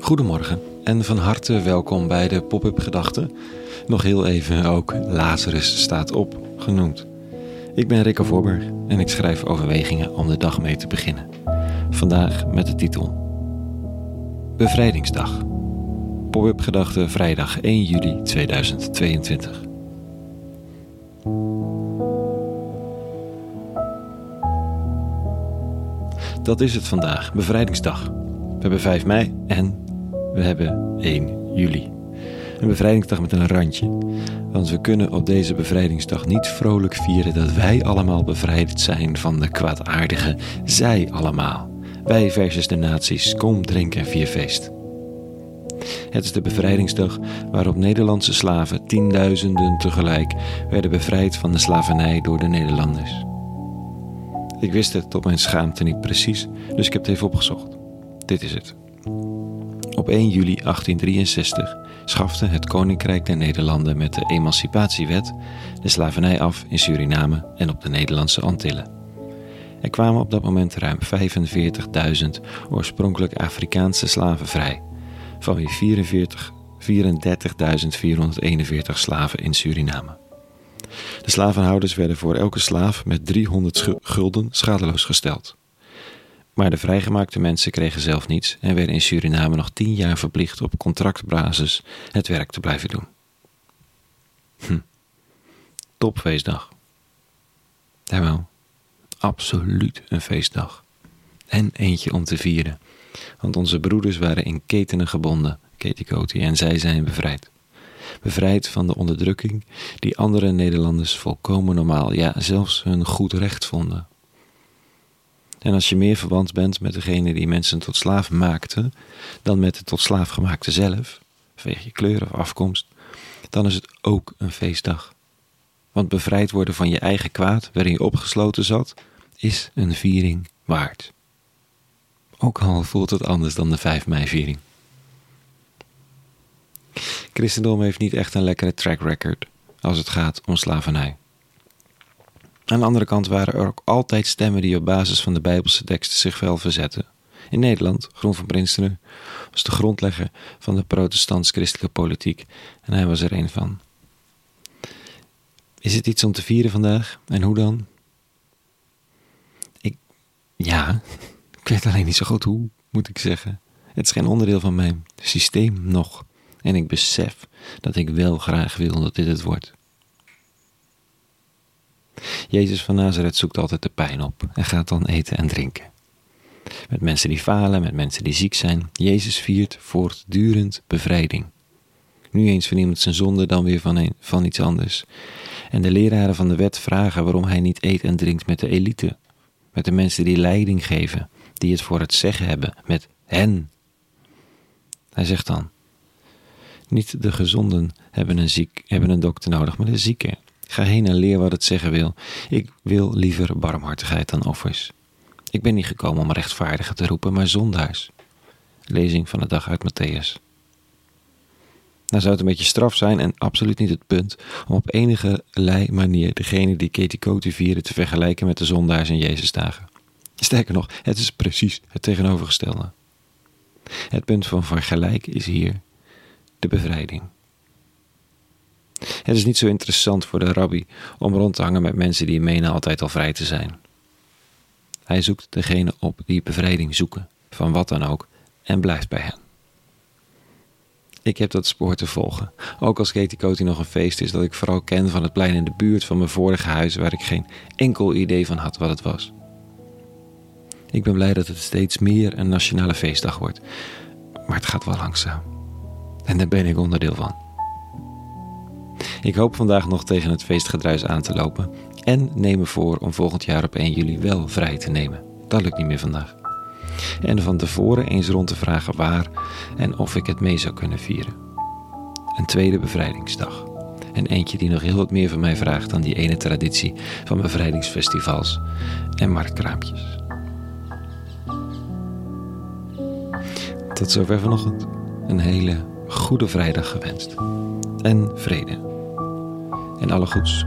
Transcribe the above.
Goedemorgen en van harte welkom bij de Pop-up Gedachten. Nog heel even ook Lazarus staat op genoemd. Ik ben Rikke Voorberg en ik schrijf overwegingen om de dag mee te beginnen. Vandaag met de titel Bevrijdingsdag. Pop-up Gedachten vrijdag 1 juli 2022. Dat is het vandaag, Bevrijdingsdag. We hebben 5 mei en we hebben 1 juli. Een bevrijdingsdag met een randje. Want we kunnen op deze bevrijdingsdag niet vrolijk vieren dat wij allemaal bevrijd zijn van de kwaadaardige zij allemaal. Wij versus de naties, kom drinken en vier feest. Het is de bevrijdingsdag waarop Nederlandse slaven, tienduizenden tegelijk, werden bevrijd van de slavernij door de Nederlanders. Ik wist het tot mijn schaamte niet precies, dus ik heb het even opgezocht. Dit is het. Op 1 juli 1863 schafte het Koninkrijk der Nederlanden met de Emancipatiewet de slavernij af in Suriname en op de Nederlandse Antillen. Er kwamen op dat moment ruim 45.000 oorspronkelijk Afrikaanse slaven vrij, van wie 34.441 slaven in Suriname. De slavenhouders werden voor elke slaaf met 300 gulden schadeloos gesteld. Maar de vrijgemaakte mensen kregen zelf niets en werden in Suriname nog tien jaar verplicht op contractbasis het werk te blijven doen. Hm. Topfeestdag. Jawel, absoluut een feestdag. En eentje om te vieren, want onze broeders waren in ketenen gebonden, Ketikoti, en zij zijn bevrijd. Bevrijd van de onderdrukking die andere Nederlanders volkomen normaal, ja zelfs hun goed recht vonden. En als je meer verwant bent met degene die mensen tot slaaf maakte, dan met de tot slaaf gemaakte zelf, vanwege je kleur of afkomst, dan is het ook een feestdag. Want bevrijd worden van je eigen kwaad, waarin je opgesloten zat, is een viering waard. Ook al voelt het anders dan de 5 mei-viering. Christendom heeft niet echt een lekkere track record als het gaat om slavernij. Aan de andere kant waren er ook altijd stemmen die op basis van de Bijbelse teksten zich wel verzetten. In Nederland, Groen van Prinsteren, was de grondlegger van de protestants-christelijke politiek en hij was er een van. Is het iets om te vieren vandaag? En hoe dan? Ik, ja, ik weet alleen niet zo goed hoe, moet ik zeggen. Het is geen onderdeel van mijn systeem nog. En ik besef dat ik wel graag wil dat dit het wordt. Jezus van Nazareth zoekt altijd de pijn op en gaat dan eten en drinken. Met mensen die falen, met mensen die ziek zijn. Jezus viert voortdurend bevrijding. Nu eens van iemand zijn zonde, dan weer van, een, van iets anders. En de leraren van de wet vragen waarom hij niet eet en drinkt met de elite. Met de mensen die leiding geven, die het voor het zeggen hebben, met hen. Hij zegt dan: Niet de gezonden hebben een, ziek, hebben een dokter nodig, maar de zieken. Ga heen en leer wat het zeggen wil. Ik wil liever barmhartigheid dan offers. Ik ben niet gekomen om rechtvaardigen te roepen, maar zondaars. Lezing van de dag uit Matthäus. Nou zou het een beetje straf zijn en absoluut niet het punt om op enige manier degene die Ketikoti vieren te vergelijken met de zondaars in Jezus dagen. Sterker nog, het is precies het tegenovergestelde. Het punt van vergelijk is hier de bevrijding. Het is niet zo interessant voor de rabbi om rond te hangen met mensen die menen altijd al vrij te zijn. Hij zoekt degene op die bevrijding zoeken, van wat dan ook, en blijft bij hen. Ik heb dat spoor te volgen, ook als Katie Coty nog een feest is dat ik vooral ken van het plein in de buurt van mijn vorige huis waar ik geen enkel idee van had wat het was. Ik ben blij dat het steeds meer een nationale feestdag wordt, maar het gaat wel langzaam. En daar ben ik onderdeel van. Ik hoop vandaag nog tegen het feestgedruis aan te lopen en neem me voor om volgend jaar op 1 juli wel vrij te nemen. Dat lukt niet meer vandaag. En van tevoren eens rond te vragen waar en of ik het mee zou kunnen vieren. Een tweede bevrijdingsdag. En eentje die nog heel wat meer van mij vraagt dan die ene traditie van bevrijdingsfestivals en marktkraampjes. Tot zover vanochtend. Een hele goede vrijdag gewenst. En vrede en alle goeds.